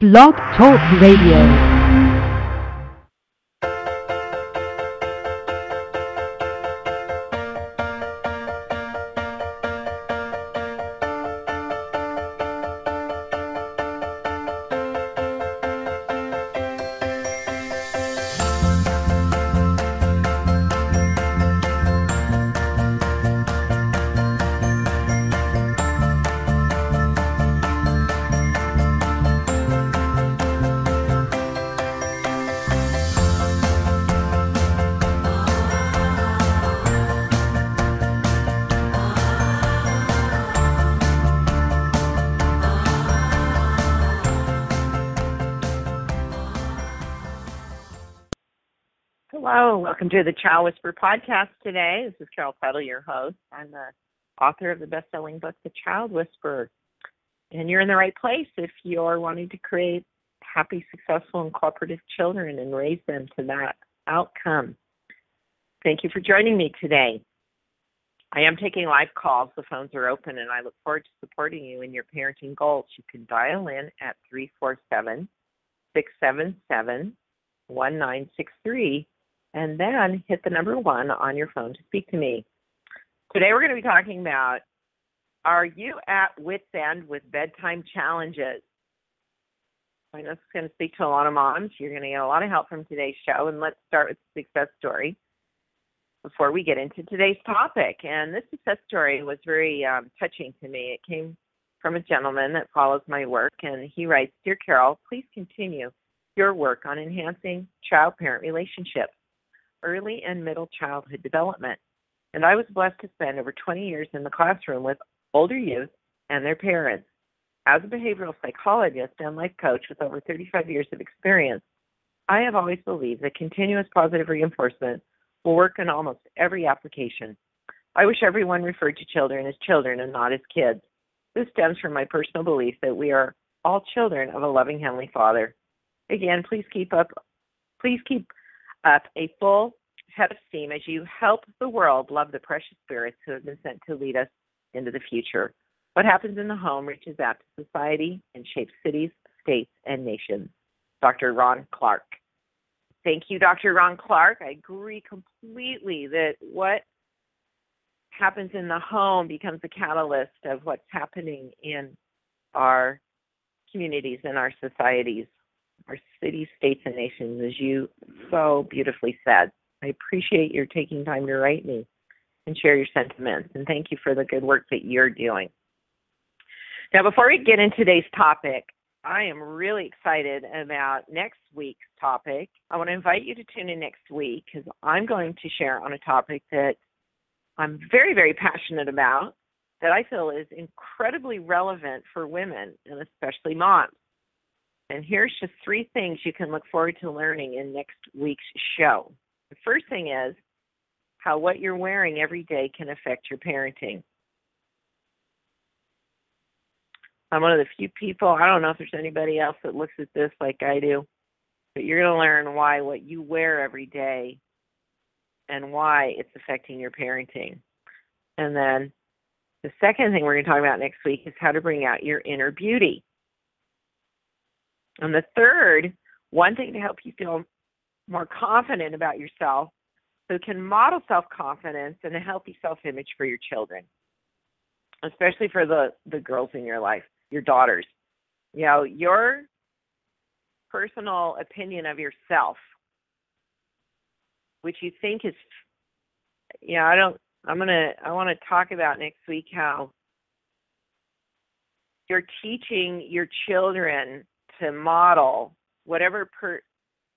Blog Talk Radio. Welcome to the Child Whisperer podcast today. This is Carol Tuttle, your host. I'm the author of the best-selling book, The Child Whisperer. And you're in the right place if you're wanting to create happy, successful, and cooperative children and raise them to that outcome. Thank you for joining me today. I am taking live calls. The phones are open, and I look forward to supporting you in your parenting goals. You can dial in at 347 677 1963 and then hit the number one on your phone to speak to me. Today we're going to be talking about are you at wit's end with bedtime challenges? I know is going to speak to a lot of moms. You're going to get a lot of help from today's show, and let's start with the success story before we get into today's topic. And this success story was very um, touching to me. It came from a gentleman that follows my work, and he writes Dear Carol, please continue your work on enhancing child parent relationships early and middle childhood development. And I was blessed to spend over 20 years in the classroom with older youth and their parents. As a behavioral psychologist and life coach with over 35 years of experience, I have always believed that continuous positive reinforcement will work in almost every application. I wish everyone referred to children as children and not as kids. This stems from my personal belief that we are all children of a loving Heavenly Father. Again, please keep up please keep up a full head of steam as you help the world love the precious spirits who have been sent to lead us into the future. What happens in the home reaches out to society and shapes cities, states, and nations. Dr. Ron Clark. Thank you, Dr. Ron Clark. I agree completely that what happens in the home becomes a catalyst of what's happening in our communities and our societies our cities, states, and nations, as you so beautifully said. I appreciate your taking time to write me and share your sentiments, and thank you for the good work that you're doing. Now, before we get into today's topic, I am really excited about next week's topic. I want to invite you to tune in next week because I'm going to share on a topic that I'm very, very passionate about that I feel is incredibly relevant for women and especially moms. And here's just three things you can look forward to learning in next week's show. The first thing is how what you're wearing every day can affect your parenting. I'm one of the few people, I don't know if there's anybody else that looks at this like I do, but you're going to learn why what you wear every day and why it's affecting your parenting. And then the second thing we're going to talk about next week is how to bring out your inner beauty. And the third, one thing to help you feel more confident about yourself so you can model self confidence and a healthy self image for your children, especially for the, the girls in your life, your daughters. You know, your personal opinion of yourself, which you think is, you know, I don't, I'm going to, I want to talk about next week how you're teaching your children to model whatever per,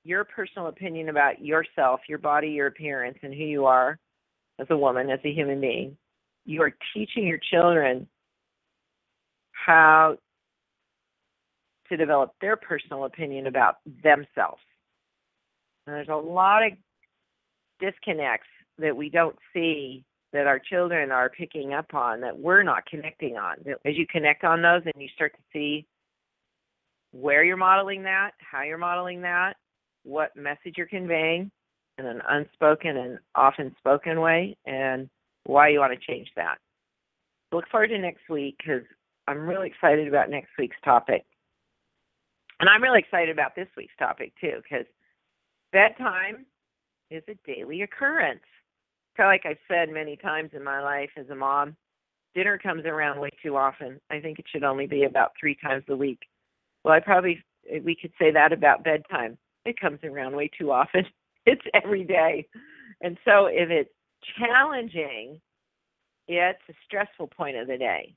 your personal opinion about yourself, your body, your appearance, and who you are as a woman, as a human being. You are teaching your children how to develop their personal opinion about themselves. And there's a lot of disconnects that we don't see that our children are picking up on that we're not connecting on. As you connect on those and you start to see where you're modeling that, how you're modeling that, what message you're conveying in an unspoken and often spoken way, and why you want to change that. Look forward to next week because I'm really excited about next week's topic. And I'm really excited about this week's topic too because bedtime is a daily occurrence. So, like I've said many times in my life as a mom, dinner comes around way too often. I think it should only be about three times a week. Well, I probably eh, we could say that about bedtime. It comes around way too often. It's every day. And so if it's challenging, it's a stressful point of the day.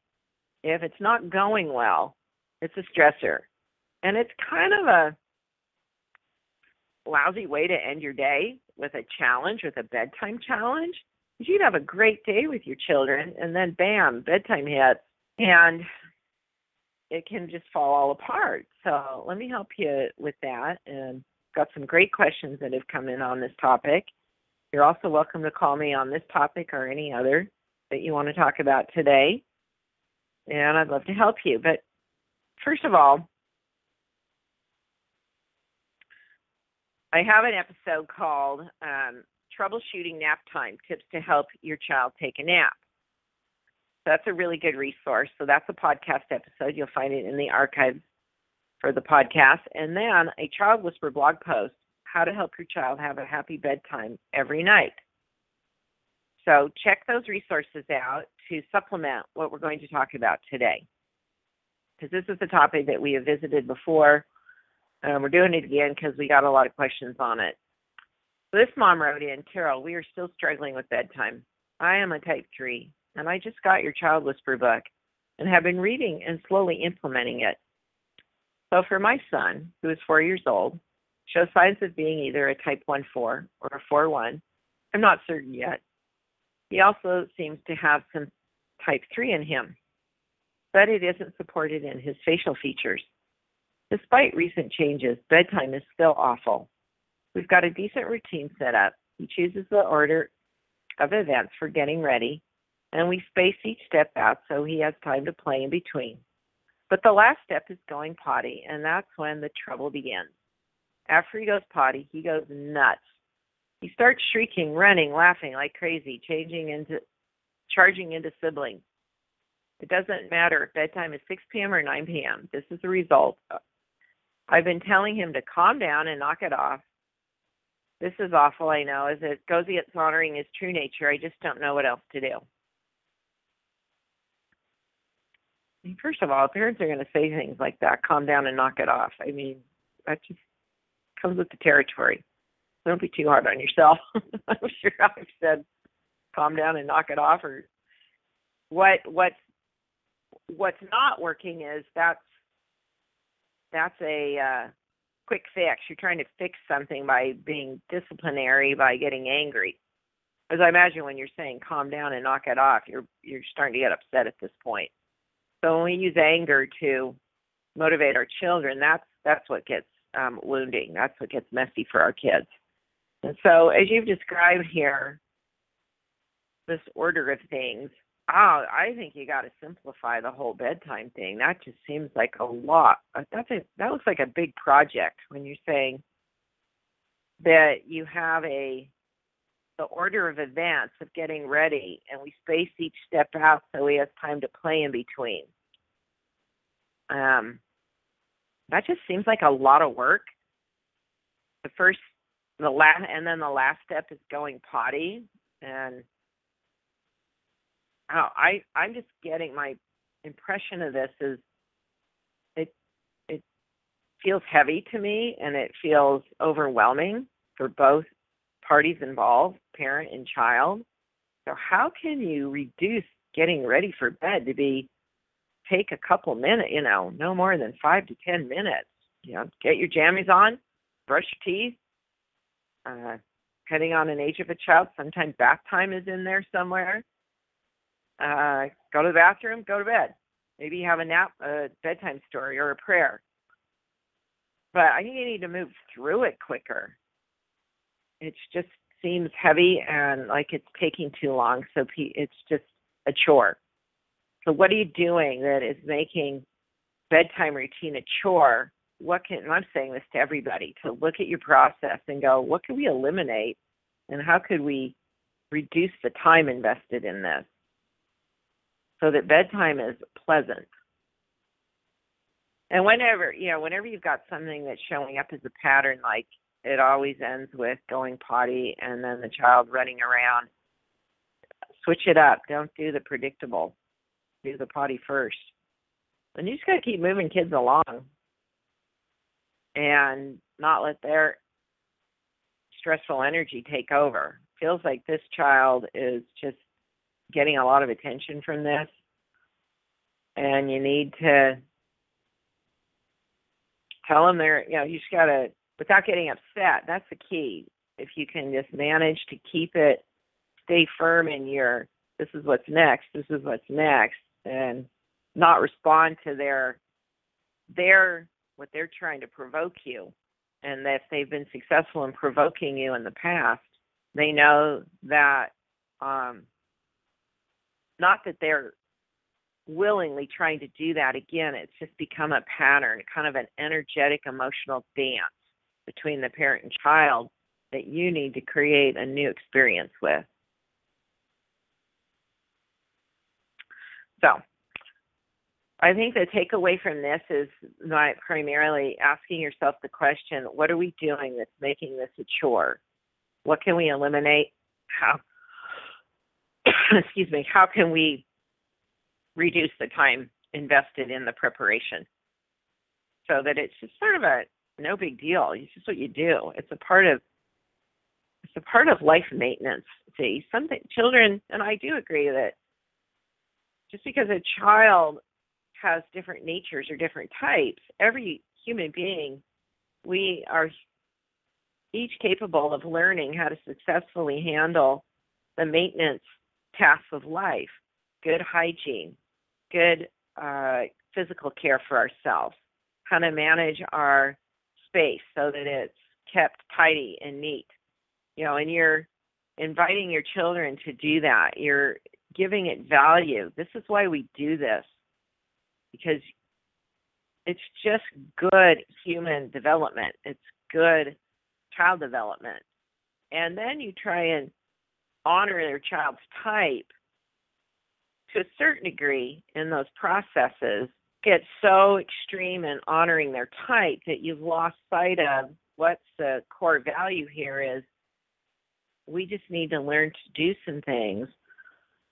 If it's not going well, it's a stressor. And it's kind of a lousy way to end your day with a challenge, with a bedtime challenge. You'd have a great day with your children, and then bam, bedtime hits. And it can just fall all apart. So let me help you with that. And got some great questions that have come in on this topic. You're also welcome to call me on this topic or any other that you want to talk about today. And I'd love to help you. But first of all, I have an episode called um, Troubleshooting Nap Time Tips to Help Your Child Take a Nap that's a really good resource. So that's a podcast episode. You'll find it in the archives for the podcast. And then a Child Whisperer blog post how to help your child have a happy bedtime every night. So check those resources out to supplement what we're going to talk about today. Because this is a topic that we have visited before. We're doing it again because we got a lot of questions on it. This mom wrote in, Carol, we are still struggling with bedtime. I am a type 3 and I just got your Child Whisperer book and have been reading and slowly implementing it. So for my son, who is four years old, shows signs of being either a type 1 4 or a 4 1. I'm not certain yet. He also seems to have some type 3 in him, but it isn't supported in his facial features. Despite recent changes, bedtime is still awful. We've got a decent routine set up. He chooses the order of events for getting ready and we space each step out so he has time to play in between. But the last step is going potty, and that's when the trouble begins. After he goes potty, he goes nuts. He starts shrieking, running, laughing like crazy, changing into charging into siblings. It doesn't matter if bedtime is 6 p.m. or 9 p.m. This is the result. I've been telling him to calm down and knock it off. This is awful, I know. As it goes against honoring his true nature, I just don't know what else to do. First of all, parents are going to say things like that, calm down and knock it off. I mean, that just comes with the territory. Don't be too hard on yourself. I'm sure I've said calm down and knock it off or what what's what's not working is that's that's a uh quick fix. You're trying to fix something by being disciplinary, by getting angry. As I imagine when you're saying calm down and knock it off, you're you're starting to get upset at this point. So when we use anger to motivate our children, that's that's what gets um, wounding. That's what gets messy for our kids. And so, as you've described here, this order of things, oh, I think you got to simplify the whole bedtime thing. That just seems like a lot. That's a that looks like a big project when you're saying that you have a the order of events of getting ready and we space each step out so we have time to play in between. Um, that just seems like a lot of work. The first, the last, and then the last step is going potty. And oh, I, I'm just getting my impression of this is it, it feels heavy to me and it feels overwhelming for both parties involved, parent and child. So how can you reduce getting ready for bed to be take a couple minutes, you know, no more than five to ten minutes. You know, get your jammies on, brush your teeth. Uh, depending on an age of a child, sometimes bath time is in there somewhere. Uh, go to the bathroom, go to bed. Maybe have a nap, a bedtime story, or a prayer. but I think you need to move through it quicker. It just seems heavy and like it's taking too long, so it's just a chore. So, what are you doing that is making bedtime routine a chore? What can, I'm saying this to everybody, to look at your process and go, what can we eliminate and how could we reduce the time invested in this so that bedtime is pleasant? And whenever, you know, whenever you've got something that's showing up as a pattern, like it always ends with going potty and then the child running around, switch it up. Don't do the predictable. Do the potty first. And you just got to keep moving kids along and not let their stressful energy take over. Feels like this child is just getting a lot of attention from this, and you need to tell them they're, you know, you just got to, without getting upset, that's the key. If you can just manage to keep it, stay firm in your, this is what's next, this is what's next, and not respond to their, their, what they're trying to provoke you and if they've been successful in provoking you in the past, they know that um, not that they're willingly trying to do that again. It's just become a pattern, kind of an energetic emotional dance between the parent and child that you need to create a new experience with. So, I think the takeaway from this is not primarily asking yourself the question, what are we doing that's making this a chore? What can we eliminate? How excuse me, how can we reduce the time invested in the preparation so that it's just sort of a no big deal. It's just what you do. It's a part of it's a part of life maintenance. See, something children and I do agree that just because a child has different natures or different types. Every human being, we are each capable of learning how to successfully handle the maintenance tasks of life, good hygiene, good uh, physical care for ourselves, how to manage our space so that it's kept tidy and neat. You know, and you're inviting your children to do that. You're giving it value. This is why we do this because it's just good human development. It's good child development. And then you try and honor their child's type to a certain degree in those processes get so extreme in honoring their type that you've lost sight of what's the core value here is we just need to learn to do some things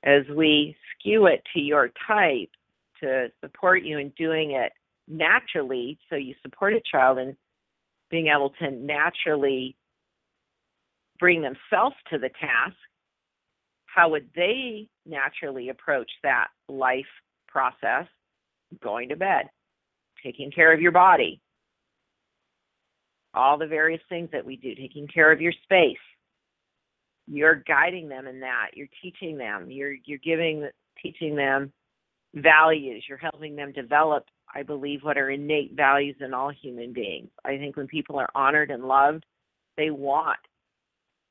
as we skew it to your type to support you in doing it naturally. So you support a child in being able to naturally bring themselves to the task. How would they naturally approach that life process? Going to bed taking care of your body all the various things that we do taking care of your space you're guiding them in that you're teaching them you're you're giving teaching them values. You're helping them develop, I believe, what are innate values in all human beings. I think when people are honored and loved, they want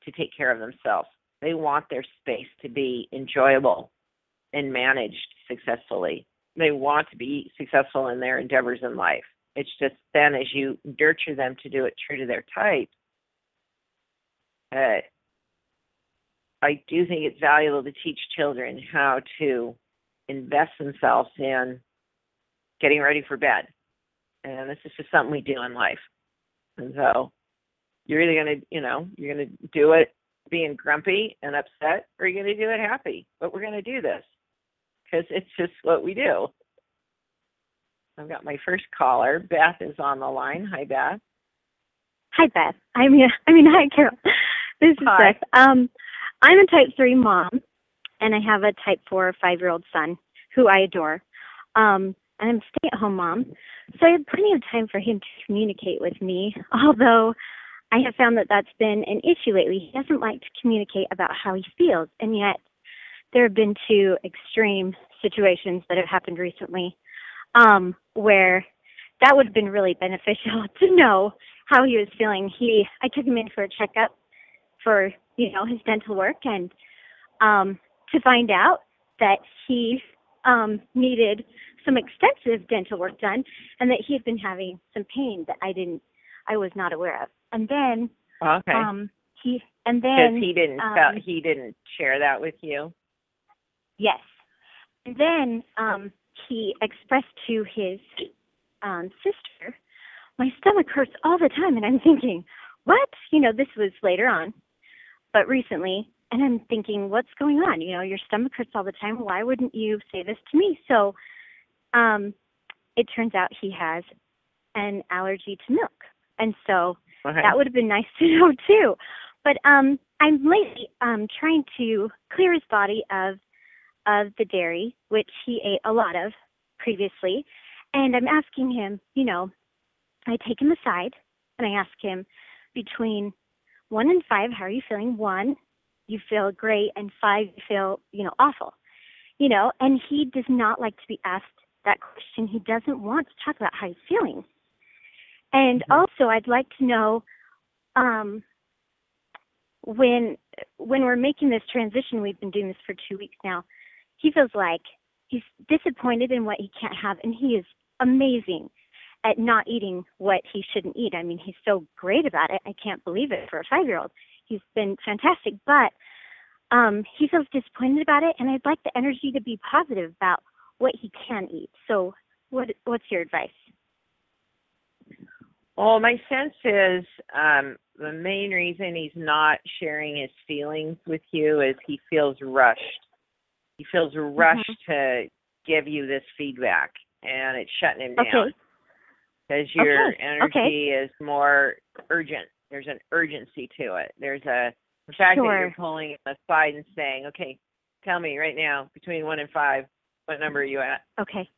to take care of themselves. They want their space to be enjoyable and managed successfully. They want to be successful in their endeavors in life. It's just then as you nurture them to do it true to their type, uh, I do think it's valuable to teach children how to invest themselves in getting ready for bed. And this is just something we do in life. And so you're either going to, you know, you're going to do it being grumpy and upset, or you're going to do it happy. But we're going to do this because it's just what we do. I've got my first caller. Beth is on the line. Hi, Beth. Hi, Beth. I mean, I mean, hi, Carol. This is hi. Beth. Um, I'm a type three mom, and I have a type four five year old son who I adore. Um, and I'm a stay at home mom. So I have plenty of time for him to communicate with me, although I have found that that's been an issue lately. He doesn't like to communicate about how he feels, and yet there have been two extreme situations that have happened recently um, where that would have been really beneficial to know how he was feeling. He I took him in for a checkup for, you know, his dental work and um to find out that he um needed some extensive dental work done and that he had been having some pain that I didn't I was not aware of. And then Okay. um he and Because then he didn't um, tell, he didn't share that with you. Yes. And then um, he expressed to his um, sister, My stomach hurts all the time. And I'm thinking, What? You know, this was later on, but recently. And I'm thinking, What's going on? You know, your stomach hurts all the time. Why wouldn't you say this to me? So um, it turns out he has an allergy to milk. And so Okay. that would have been nice to know too. But um, I'm lately um, trying to clear his body of of the dairy, which he ate a lot of previously, and I'm asking him. You know, I take him aside and I ask him between one and five, how are you feeling? One, you feel great, and five, you feel you know awful. You know, and he does not like to be asked that question. He doesn't want to talk about how he's feeling. And Mhm. also, I'd like to know um, when when we're making this transition. We've been doing this for two weeks now. He feels like he's disappointed in what he can't have, and he is amazing at not eating what he shouldn't eat. I mean, he's so great about it. I can't believe it for a five-year-old. He's been fantastic, but um, he feels disappointed about it, and I'd like the energy to be positive about what he can eat. So, what what's your advice? Well, my sense is um, the main reason he's not sharing his feelings with you is he feels rushed. He feels rushed to give you this feedback, and it's shutting him down Okay. Because your Okay, energy is more urgent. There's an urgency to it. There's a the fact that you're pulling aside and saying, "Okay, tell me right now between one and five, what number are you at?" Okay.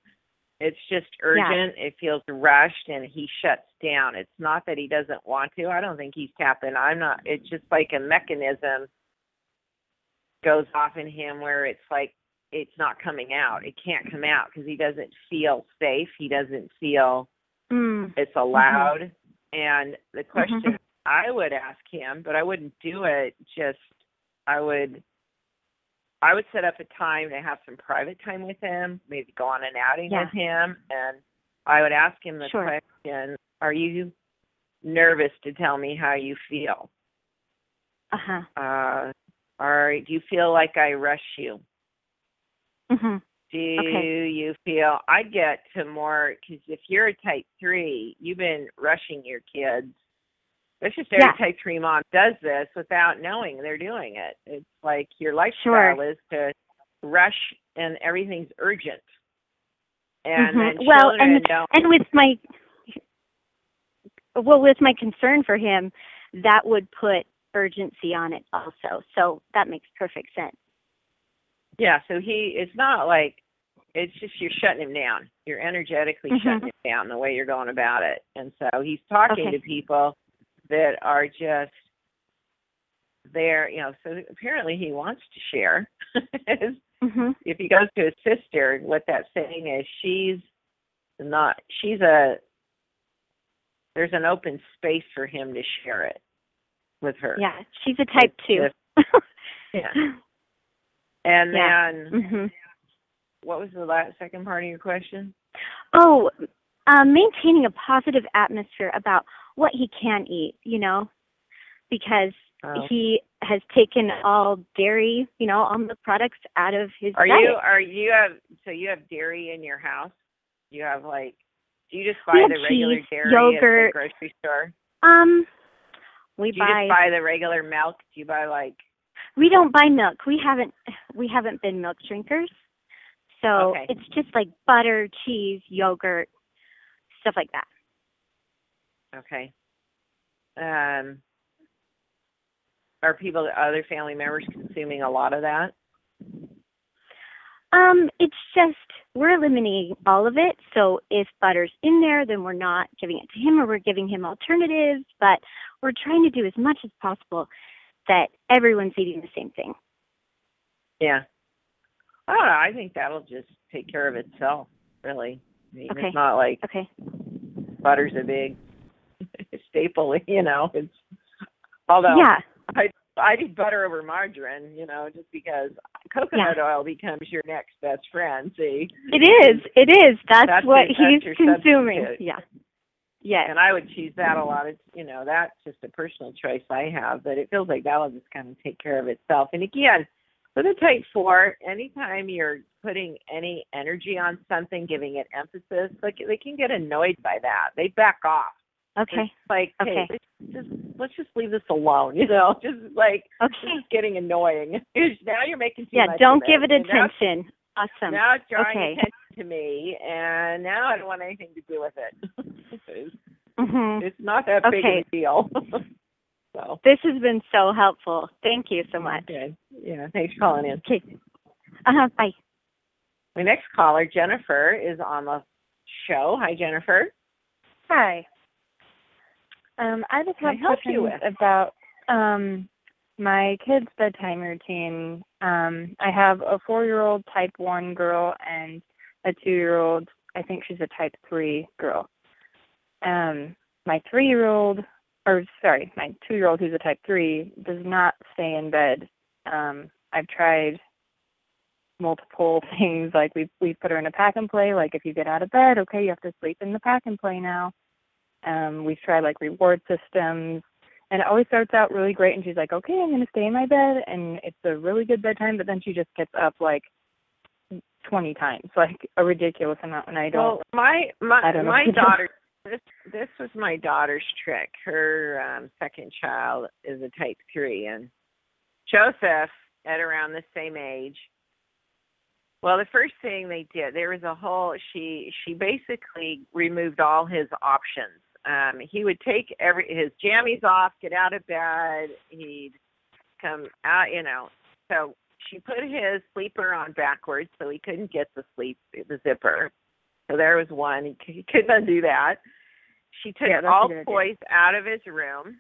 It's just urgent. It feels rushed and he shuts down. It's not that he doesn't want to. I don't think he's tapping. I'm not. It's just like a mechanism goes off in him where it's like it's not coming out. It can't come out because he doesn't feel safe. He doesn't feel Mm. it's allowed. And the question Mhm. I would ask him, but I wouldn't do it just I would I would set up a time to have some private time with him, maybe go on an outing Yeah. with him and I would ask him the Sure. question, Are you nervous to tell me how you feel? Uh huh. Uh or do you feel like I rush you? Mhm. Do Okay. you feel I get to more because if you're a type three, you've been rushing your kids. That's just every Yeah. type three mom does this without knowing they're doing it. It's like your lifestyle Sure. is to rush and everything's urgent. And Mhm. then well, and don't. and with my well, with my concern for him, that would put urgency on it also. So that makes perfect sense. Yeah, so he it's not like it's just you're shutting him down. You're energetically Mhm. shutting him down the way you're going about it. And so he's talking Okay. to people that are just there, you know, so apparently he wants to share. Mhm. if he goes to his sister, what that's saying is she's not she's a there's an open space for him to share it with her. Yeah, she's a type It's two. Yeah. And Yeah. then mhm. What was the last second part of your question? Oh, um, maintaining a positive atmosphere about what he can eat, you know, because Oh. he has taken all dairy, you know, all the products out of his Are diet. you are you have so you have dairy in your house? You have like do you just buy the regular dairy yogurt. at the grocery store? Um, we Do you buy. just buy the regular milk? Do you buy like We don't buy milk. We haven't. We haven't been milk drinkers, so Okay. it's just like butter, cheese, yogurt, stuff like that. okay. Um are people other family members consuming a lot of that? Um, it's just we're eliminating all of it. So if butter's in there, then we're not giving it to him, or we're giving him alternatives. But we're trying to do as much as possible that everyone's eating the same thing. Yeah. Know, I think that'll just take care of itself, really. I mean, Okay. it's not like Okay. butter's a big staple. You know, it's although yeah. I I eat butter over margarine. You know, just because coconut oil becomes your next best friend. See, It is. It is. That's, That's what your- he's that's consuming. substitute. Yeah. Yes. and I would choose that a lot. It's you know that's just a personal choice I have, but it feels like that'll just kind of take care of itself. And again, with the type four, anytime you're putting any energy on something, giving it emphasis, like they can get annoyed by that. They back off. Okay. It's like, hey, Okay. let's just let's just leave this alone. You know, just like Okay. is getting annoying. now you're making too Yeah. much. Don't give it now- attention. Awesome. Now it's drawing Okay. attention to me, and now I don't want anything to do with it. it's, hmm it's not that big Okay. of a deal. So. This has been so helpful. Thank you so much. Okay. Yeah. Thanks for calling in. Okay. Uh huh. Bye. My next caller, Jennifer, is on the show. Hi, Jennifer. Hi. Um, I just have help you questions about um my kids' bedtime routine. Um, I have a four-year-old type one girl and a two-year-old. I think she's a type three girl. Um, my three-year-old, or sorry, my two-year-old who's a type three does not stay in bed. Um, I've tried multiple things like we've we've put her in a pack and play like if you get out of bed okay you have to sleep in the pack and play now um we've tried like reward systems and it always starts out really great and she's like okay i'm going to stay in my bed and it's a really good bedtime but then she just gets up like 20 times like a ridiculous amount and i don't Well, my my my daughter. This this was my daughter's trick. Her um, second child is a type three, and Joseph at around the same age. Well, the first thing they did, there was a whole. She she basically removed all his options. Um, he would take every his jammies off, get out of bed. He'd come out, you know. So she put his sleeper on backwards, so he couldn't get the sleep the zipper. So there was one. He, he couldn't undo that. She took Yeah, all toys out of his room.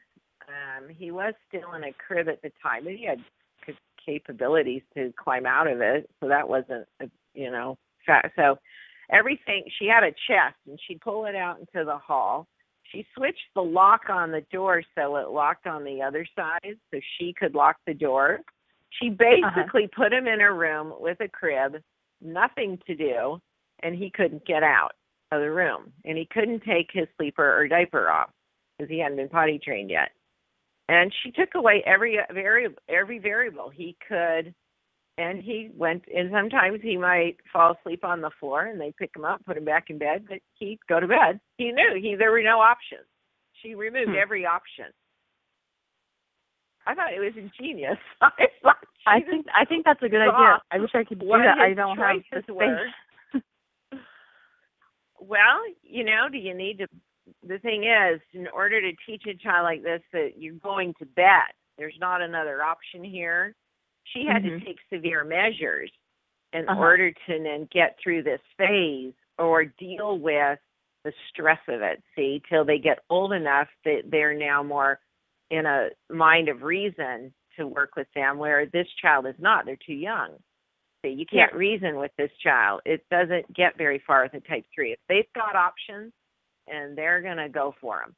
Um, he was still in a crib at the time, but he had c- capabilities to climb out of it, so that wasn't, a, you know, fa- so everything. She had a chest, and she'd pull it out into the hall. She switched the lock on the door so it locked on the other side, so she could lock the door. She basically put him in a room with a crib, nothing to do, and he couldn't get out of the room. And he couldn't take his sleeper or diaper off because he hadn't been potty trained yet. And she took away every very every variable he could and he went and sometimes he might fall asleep on the floor and they pick him up, put him back in bed, but he'd go to bed. He knew he there were no options. She removed Hmm. every option. I thought it was ingenious. I i think i think that's a good idea i wish i could do that i don't have the space were. Well, you know, do you need to? The thing is, in order to teach a child like this that you're going to bed, there's not another option here. She had Mhm. to take severe measures in Uh-huh. order to then get through this phase or deal with the stress of it. See, till they get old enough that they're now more in a mind of reason to work with them, where this child is not. They're too young. See, you can't Yeah. reason with this child. It doesn't get very far with a type three. If they've got options, and they're going to go for them.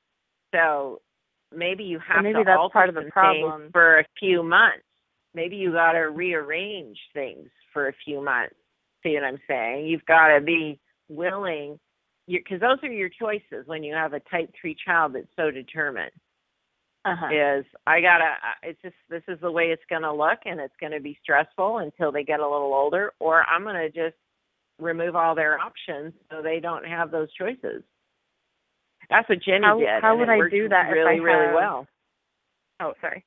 So maybe you have maybe to that's alter part of the problem. things for a few months. Maybe you got to rearrange things for a few months. See what I'm saying? You've got to be willing, because those are your choices when you have a type three child that's so determined uh-huh is I gotta. It's just this is the way it's gonna look, and it's gonna be stressful until they get a little older, or I'm gonna just remove all their options so they don't have those choices. That's what Jenny How- did. how would I do that if really, I really well? Oh, sorry.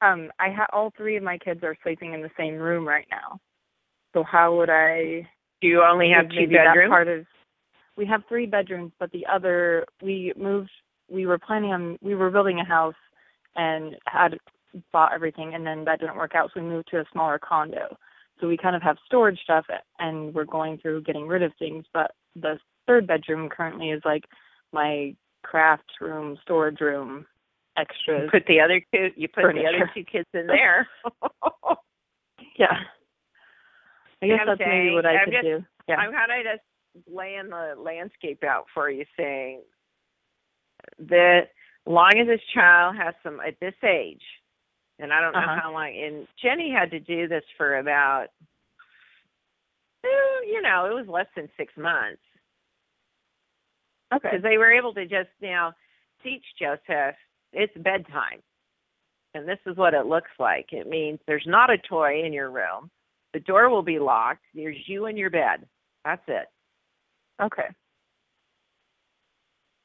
Um, I ha all three of my kids are sleeping in the same room right now. So how would I? Do you only have two bedrooms? part of. We have three bedrooms, but the other we moved. We were planning on we were building a house and had bought everything, and then that didn't work out, so we moved to a smaller condo. So we kind of have storage stuff, and we're going through getting rid of things. But the third bedroom currently is like my craft room, storage room, extras. You put the other two. You put the other two kids in there. Yeah. I guess I'm that's maybe what I I'm could just- do. Yeah. I'm kind of just laying the landscape out for you, saying the long as this child has some at this age, and I don't know Uh-huh. how long. And Jenny had to do this for about, you know, it was less than six months Okay. because they were able to just now teach Joseph it's bedtime, and this is what it looks like. It means there's not a toy in your room. The door will be locked. There's you in your bed. That's it. Okay.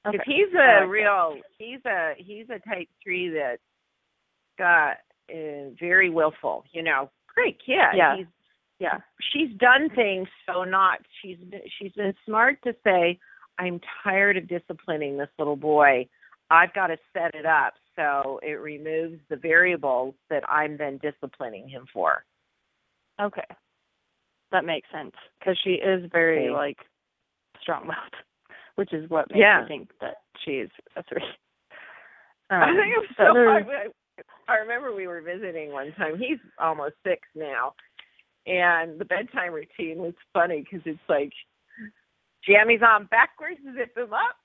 Okay. He's a like real he's a he's a type three that got uh, very willful. You know, great kid. Yeah. He's, Yeah. she's done things so not she's been- she's been smart to say I'm tired of disciplining this little boy. I've got to set it up so it removes the variables that I'm then disciplining him for. Okay. That makes sense because she is very Okay. like strong-willed, which is what makes Yeah. me think that she's a three. I Um, think I'm so. I, I remember we were visiting one time. He's almost six now, and the bedtime routine was funny because it's like jammies on backwards, zip him up,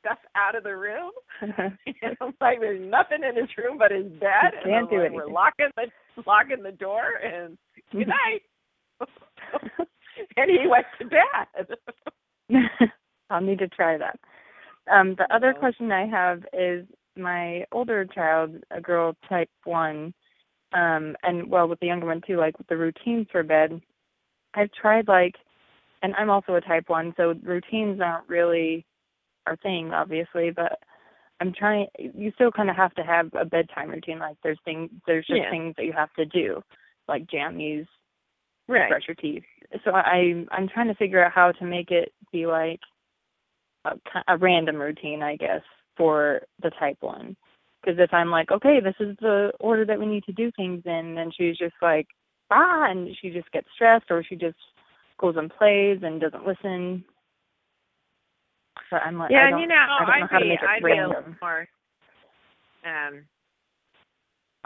stuff out of the room. and I'm like, there's nothing in his room but his bed. And can't do I'm like, We're locking the locking the door and good night. and he went to bed. I'll need to try that. Um, the other question I have is my older child, a girl type one, um, and well with the younger one too, like with the routines for bed. I've tried like, and I'm also a type one, so routines aren't really our thing, obviously, but I'm trying. You still kind of have to have a bedtime routine. Like there's things, there's just Yeah. things that you have to do, like jammies, Right. brush your teeth. So I I'm trying to figure out how to make it be like a, a random routine, I guess, for the type one. Because if I'm like, okay, this is the order that we need to do things in, then she's just like, ah, and she just gets stressed, or she just goes and plays and doesn't listen. So I'm like, yeah, I and don't, you know, I don't know I'd how to make it I'd be a little random. more, um,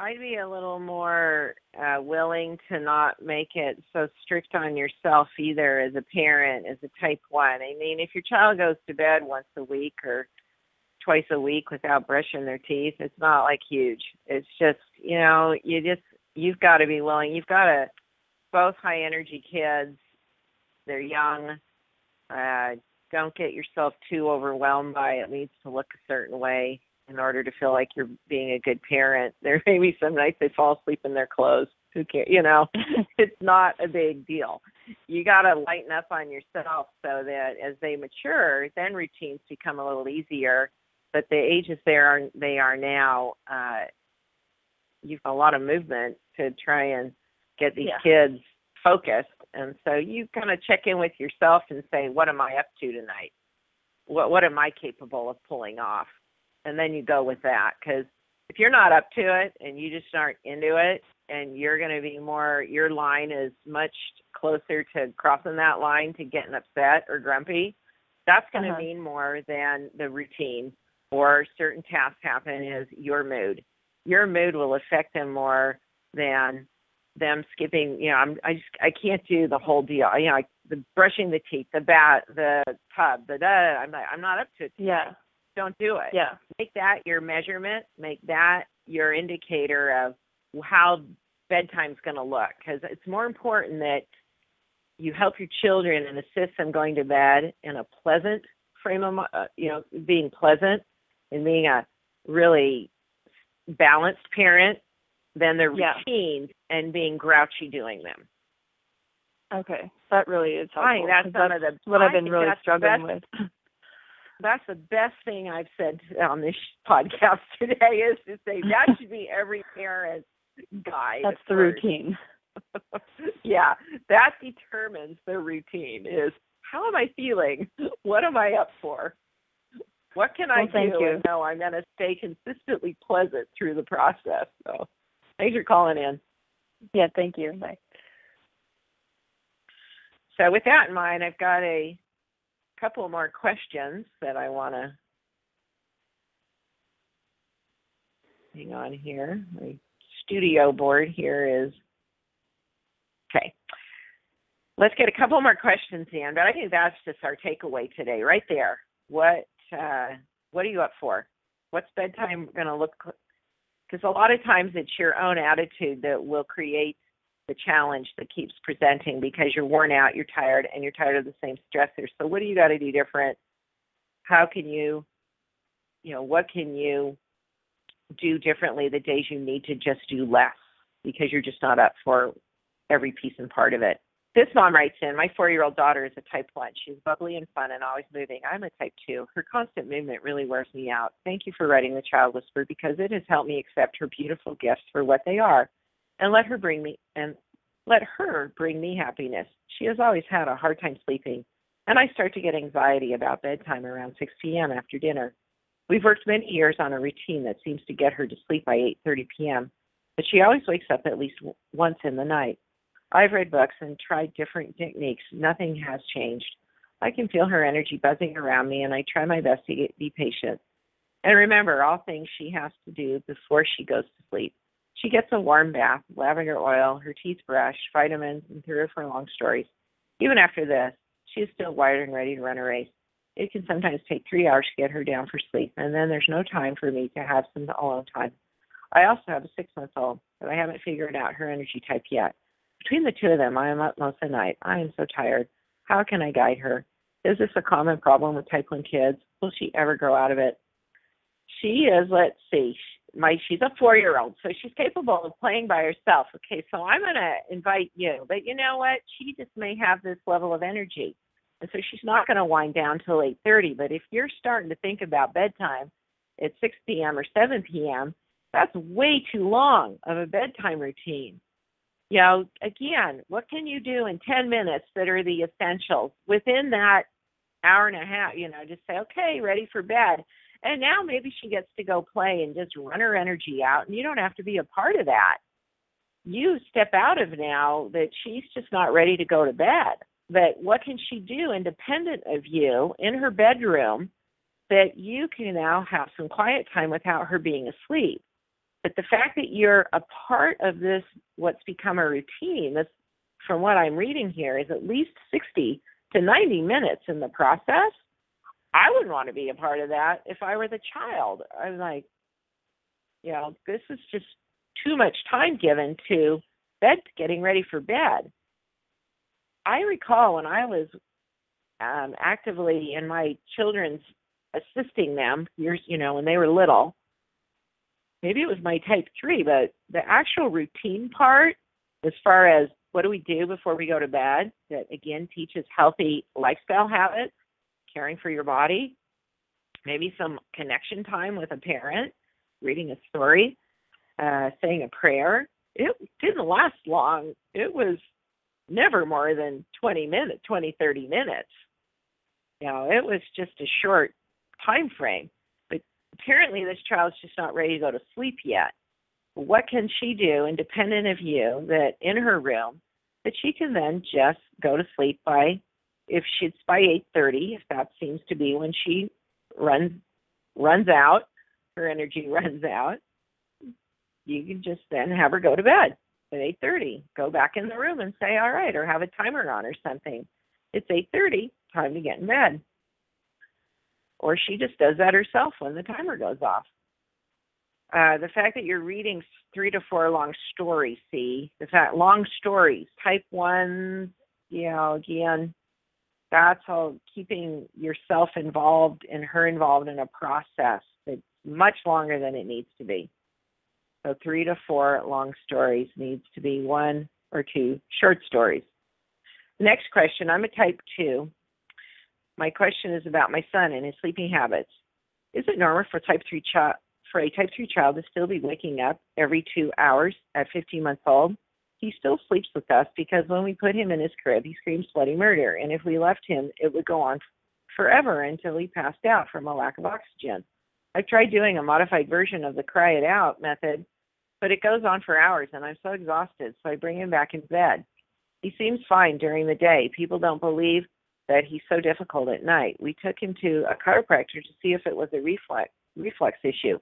I'd be a little more uh, willing to not make it so strict on yourself either as a parent, as a type one. I mean, if your child goes to bed once a week or twice a week without brushing their teeth, it's not like huge. It's just, you know, you just you've got to be willing. You've got to both high energy kids. They're young. Uh, don't get yourself too overwhelmed by it needs to look a certain way in order to feel like you're being a good parent. There may be some nights they fall asleep in their clothes. Who cares? You know, it's not a big deal. You got to lighten up on yourself so that as they mature, then routines become a little easier. But the ages they are they are now, uh, you've got a lot of movement to try and get these Yeah. kids focused. And so you kind of check in with yourself and say, what am I up to tonight? What what am I capable of pulling off? And then you go with that because if you're not up to it and you just aren't into it and you're going to be more your line is much closer to crossing that line to getting upset or grumpy that's going to Uh-huh. mean more than the routine or certain tasks happen is your mood. Your mood will affect them more than them skipping you know i'm i just i can't do the whole deal. You know like the brushing the teeth the bat the tub the da i'm like i'm not up to it Yeah, don't do it yeah, make that your measurement make that your indicator of how bedtime's going to look because it's more important that you help your children and assist them going to bed in a pleasant frame of uh, you know being pleasant and being a really balanced parent than the Yeah. routines and being grouchy doing them okay. That really is helpful. I think that's that's of the what I've been really struggling with. That's the best thing I've said on this podcast today is to say that should be every parent's guide. That's the first. routine. yeah, that determines the routine is how am I feeling? What am I up for? What can I Well, thank do? you. And know I'm going to stay consistently pleasant through the process. So, thanks for calling in. Yeah, thank you. Bye. So, with that in mind, I've got a couple more questions that I want to hang on here. My studio board here is okay. Let's get a couple more questions in, but I think that's just our takeaway today, right there. What uh, what are you up for? What's bedtime going to look? Because a lot of times it's your own attitude that will create the challenge that keeps presenting because you're worn out, you're tired, and you're tired of the same stressors. So what do you got to do different? How can you, you know, what can you do differently the days you need to just do less because you're just not up for every piece and part of it? This mom writes in, my four year old daughter is a type one. She's bubbly and fun and always moving. I'm a type two. Her constant movement really wears me out. Thank you for writing The Child Whisperer because it has helped me accept her beautiful gifts for what they are and let her bring me and let her bring me happiness. She has always had a hard time sleeping, and I start to get anxiety about bedtime around 6 p.m. after dinner. We've worked many years on a routine that seems to get her to sleep by 8:30 p.m., but she always wakes up at least once in the night. I've read books and tried different techniques. Nothing has changed. I can feel her energy buzzing around me, and I try my best to get, be patient. And remember all things she has to do before she goes to sleep. She gets a warm bath, lavender oil, her teeth brushed, vitamins, and three or four long stories. Even after this, she is still wired and ready to run a race. It can sometimes take three hours to get her down for sleep, and then there's no time for me to have some alone time. I also have a six month old, but I haven't figured out her energy type yet. Between the two of them, I am up most of the night. I am so tired. How can I guide her? Is this a common problem with type 1 kids? Will she ever grow out of it? She is, let's see, my she's a four year old, so she's capable of playing by herself. Okay, so I'm gonna invite you. But you know what? She just may have this level of energy. And so she's not gonna wind down till eight thirty. But if you're starting to think about bedtime at six PM or seven PM, that's way too long of a bedtime routine you know, again, what can you do in 10 minutes that are the essentials within that hour and a half? You know, just say, okay, ready for bed. And now maybe she gets to go play and just run her energy out, and you don't have to be a part of that. You step out of now that she's just not ready to go to bed. But what can she do independent of you in her bedroom that you can now have some quiet time without her being asleep? But the fact that you're a part of this, what's become a routine, this, from what I'm reading here, is at least 60 to 90 minutes in the process. I wouldn't want to be a part of that if I were the child. I'm like, you know, this is just too much time given to bed, getting ready for bed. I recall when I was um, actively in my children's assisting them years, you know, when they were little, maybe it was my type three, but the actual routine part, as far as what do we do before we go to bed, that again teaches healthy lifestyle habits, caring for your body, maybe some connection time with a parent, reading a story, uh, saying a prayer. It didn't last long. It was never more than 20 minutes, 20, 30 minutes. You know, it was just a short time frame But apparently this child's just not ready to go to sleep yet. What can she do, independent of you, that in her room, that she can then just go to sleep by, if she's by 8:30, if that seems to be when she runs runs out, her energy runs out. You can just then have her go to bed at 8:30. Go back in the room and say, "All right," or have a timer on or something. It's 8:30, time to get in bed or she just does that herself when the timer goes off. Uh, the fact that you're reading three to four long stories, see, the fact long stories, type one, you know, again, that's all keeping yourself involved and her involved in a process that's much longer than it needs to be. So three to four long stories needs to be one or two short stories. Next question, I'm a type two. My question is about my son and his sleeping habits. Is it normal for type 3 child for a type 3 child to still be waking up every 2 hours at 15 months old? He still sleeps with us because when we put him in his crib, he screams bloody murder, and if we left him, it would go on forever until he passed out from a lack of oxygen. I've tried doing a modified version of the cry it out method, but it goes on for hours and I'm so exhausted, so I bring him back in bed. He seems fine during the day. People don't believe that he's so difficult at night. We took him to a chiropractor to see if it was a reflex reflex issue,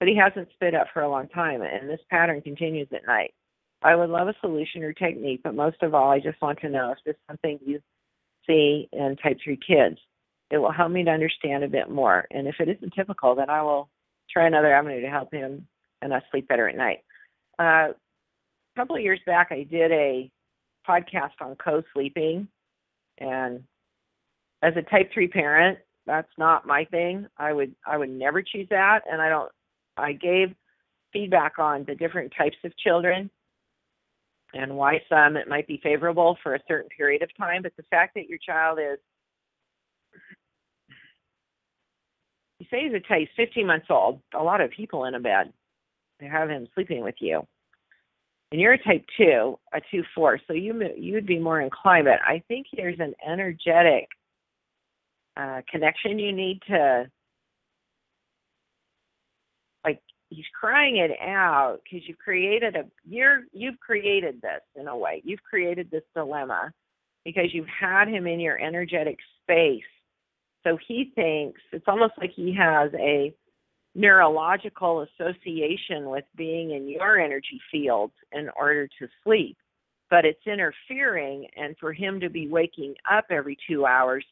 but he hasn't spit up for a long time, and this pattern continues at night. I would love a solution or technique, but most of all, I just want to know if this is something you see in type 3 kids. It will help me to understand a bit more, and if it isn't typical, then I will try another avenue to help him and us sleep better at night. Uh, a couple of years back, I did a podcast on co-sleeping, and as a type three parent, that's not my thing. I would I would never choose that, and I don't. I gave feedback on the different types of children and why some it might be favorable for a certain period of time, but the fact that your child is you say he's a type 15 months old, a lot of people in a bed. They have him sleeping with you. And you're a type 2, a 2-4, so you you would be more inclined, but I think there's an energetic uh, connection you need to like he's crying it out because you've created a you're you've created this in a way. You've created this dilemma because you've had him in your energetic space. So he thinks it's almost like he has a neurological association with being in your energy field in order to sleep but it's interfering and for him to be waking up every 2 hours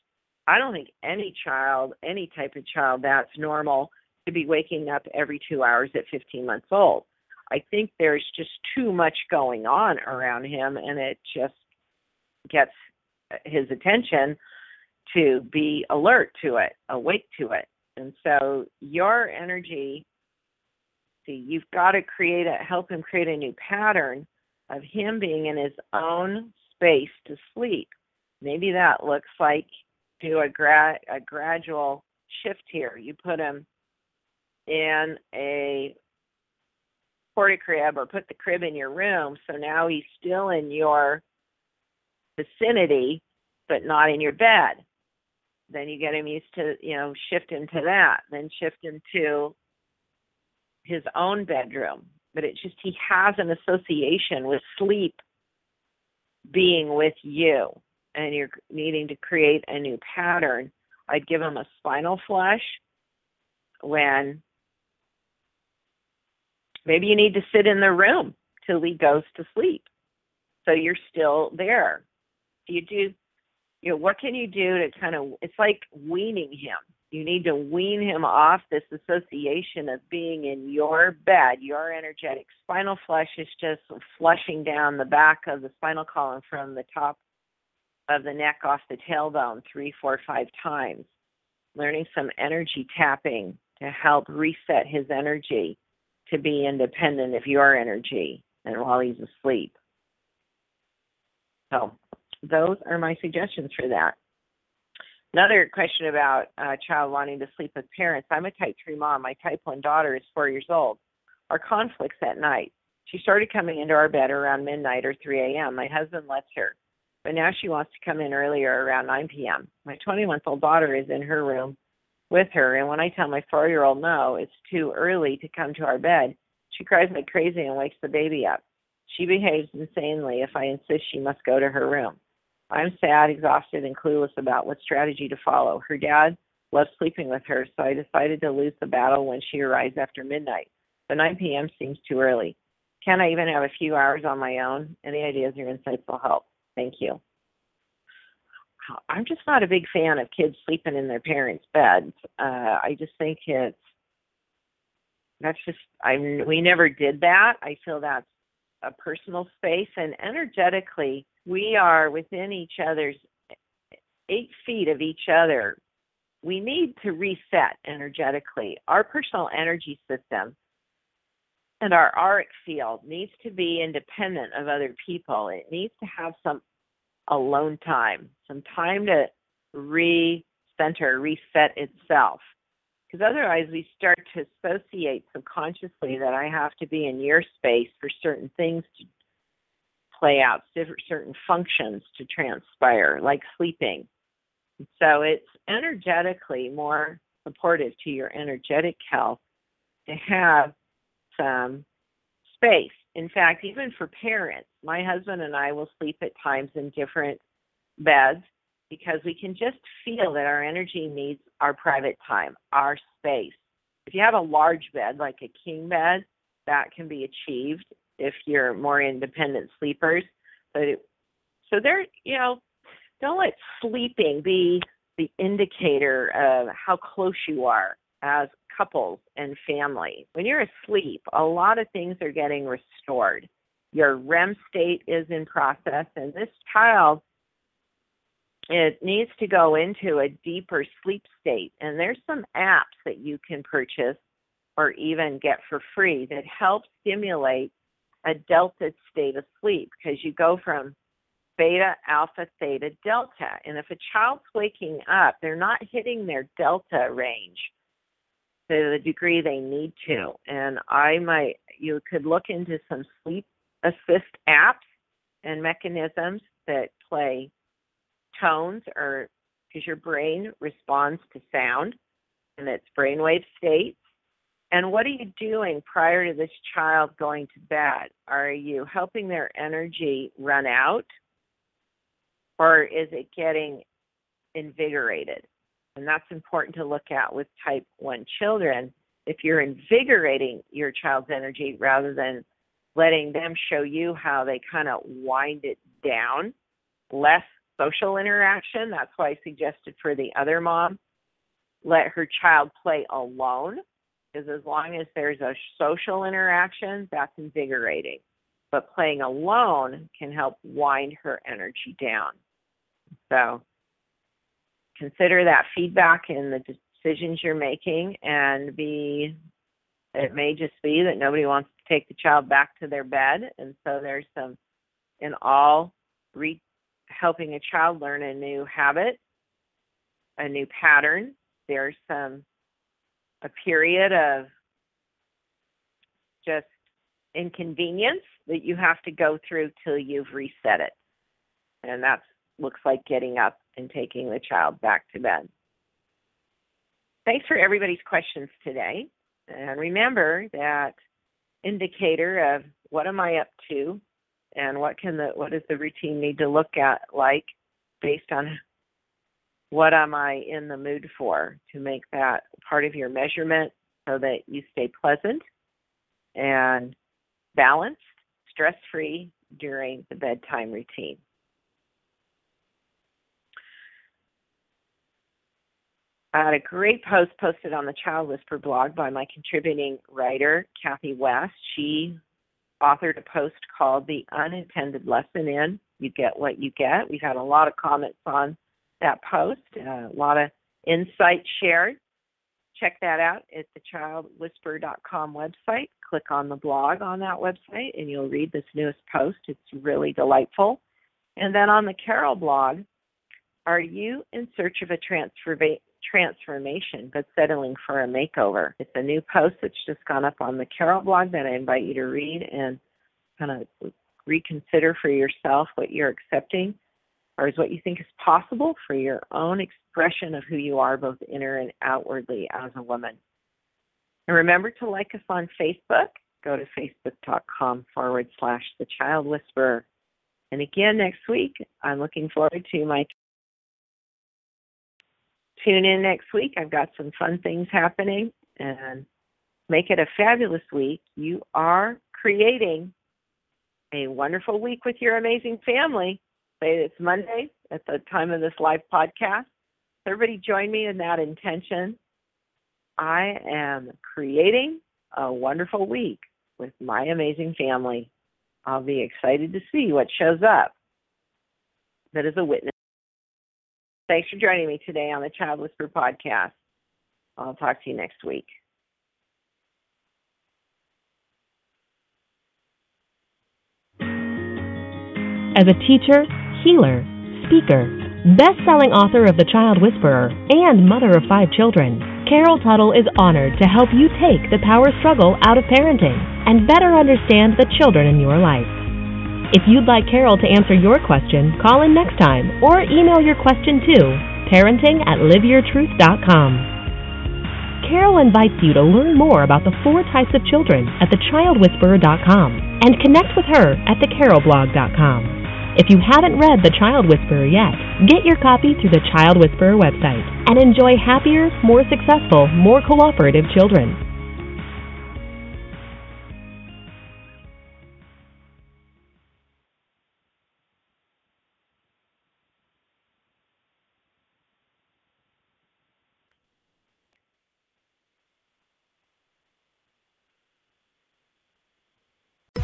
I don't think any child any type of child that's normal to be waking up every two hours at 15 months old. I think there's just too much going on around him, and it just gets his attention to be alert to it, awake to it. And so your energy, see, you've got to create a help him create a new pattern of him being in his own space to sleep. Maybe that looks like do a gra- a gradual shift here. You put him in a porta crib or put the crib in your room. So now he's still in your vicinity, but not in your bed. Then you get him used to, you know, shift him to that. Then shift him to his own bedroom. But it just, he has an association with sleep being with you and you're needing to create a new pattern. I'd give him a spinal flush when Maybe you need to sit in the room till he goes to sleep. So you're still there. You do, you know, what can you do to kind of, it's like weaning him. You need to wean him off this association of being in your bed, your energetic spinal flush is just flushing down the back of the spinal column from the top of the neck off the tailbone three, four, five times. Learning some energy tapping to help reset his energy to be independent of your energy and while he's asleep. So, those are my suggestions for that. Another question about a child wanting to sleep with parents. I'm a type 3 mom. My type 1 daughter is four years old. Our conflicts at night. She started coming into our bed around midnight or 3 a.m. My husband lets her, but now she wants to come in earlier around 9 p.m. My 20 month old daughter is in her room with her. And when I tell my four year old no, it's too early to come to our bed, she cries like crazy and wakes the baby up. She behaves insanely if I insist she must go to her room. I'm sad, exhausted, and clueless about what strategy to follow. Her dad loves sleeping with her, so I decided to lose the battle when she arrives after midnight. But 9 p.m. seems too early. Can I even have a few hours on my own? Any ideas or insights will help. Thank you. I'm just not a big fan of kids sleeping in their parents' beds. Uh, I just think it's that's just I we never did that. I feel that's a personal space and energetically we are within each other's eight feet of each other. We need to reset energetically. Our personal energy system and our auric field needs to be independent of other people. It needs to have some alone time, some time to recenter, reset itself. Because otherwise, we start to associate subconsciously that I have to be in your space for certain things to play out, certain functions to transpire, like sleeping. So it's energetically more supportive to your energetic health to have some space in fact, even for parents, my husband and I will sleep at times in different beds because we can just feel that our energy needs our private time, our space. If you have a large bed, like a king bed, that can be achieved if you're more independent sleepers. But it, so there, you know, don't let sleeping be the indicator of how close you are as couples and family. When you're asleep, a lot of things are getting restored. Your REM state is in process, and this child it needs to go into a deeper sleep state. And there's some apps that you can purchase or even get for free that help stimulate a delta state of sleep because you go from beta, alpha, theta, delta. And if a child's waking up, they're not hitting their delta range to the degree they need to. And I might, you could look into some sleep assist apps and mechanisms that play tones or because your brain responds to sound and its brainwave states. And what are you doing prior to this child going to bed? Are you helping their energy run out? Or is it getting invigorated? And that's important to look at with type 1 children. If you're invigorating your child's energy rather than letting them show you how they kind of wind it down, less social interaction. That's why I suggested for the other mom, let her child play alone, because as long as there's a social interaction, that's invigorating. But playing alone can help wind her energy down. So consider that feedback in the decisions you're making and be it may just be that nobody wants take the child back to their bed and so there's some in all re helping a child learn a new habit, a new pattern. There's some a period of just inconvenience that you have to go through till you've reset it. And that looks like getting up and taking the child back to bed. Thanks for everybody's questions today. And remember that indicator of what am I up to and what can the what does the routine need to look at like based on what am I in the mood for to make that part of your measurement so that you stay pleasant and balanced, stress free during the bedtime routine. I had a great post posted on the Child Whisperer blog by my contributing writer, Kathy West. She authored a post called The Unintended Lesson in You Get What You Get. We've had a lot of comments on that post, uh, a lot of insight shared. Check that out at the childwhisperer.com website. Click on the blog on that website and you'll read this newest post. It's really delightful. And then on the Carol blog, are you in search of a transformation? Transformation, but settling for a makeover. It's a new post that's just gone up on the Carol blog that I invite you to read and kind of reconsider for yourself what you're accepting or is what you think is possible for your own expression of who you are, both inner and outwardly as a woman. And remember to like us on Facebook. Go to facebook.com forward slash the child whisperer. And again, next week, I'm looking forward to my tune in next week. I've got some fun things happening and make it a fabulous week. You are creating a wonderful week with your amazing family. It's Monday at the time of this live podcast. Everybody join me in that intention. I am creating a wonderful week with my amazing family. I'll be excited to see what shows up that is a witness. Thanks for joining me today on the Child Whisperer podcast. I'll talk to you next week. As a teacher, healer, speaker, best selling author of The Child Whisperer, and mother of five children, Carol Tuttle is honored to help you take the power struggle out of parenting and better understand the children in your life. If you'd like Carol to answer your question, call in next time or email your question to parenting at liveyourtruth.com. Carol invites you to learn more about the four types of children at thechildwhisperer.com and connect with her at thecarolblog.com. If you haven't read The Child Whisperer yet, get your copy through the Child Whisperer website and enjoy happier, more successful, more cooperative children.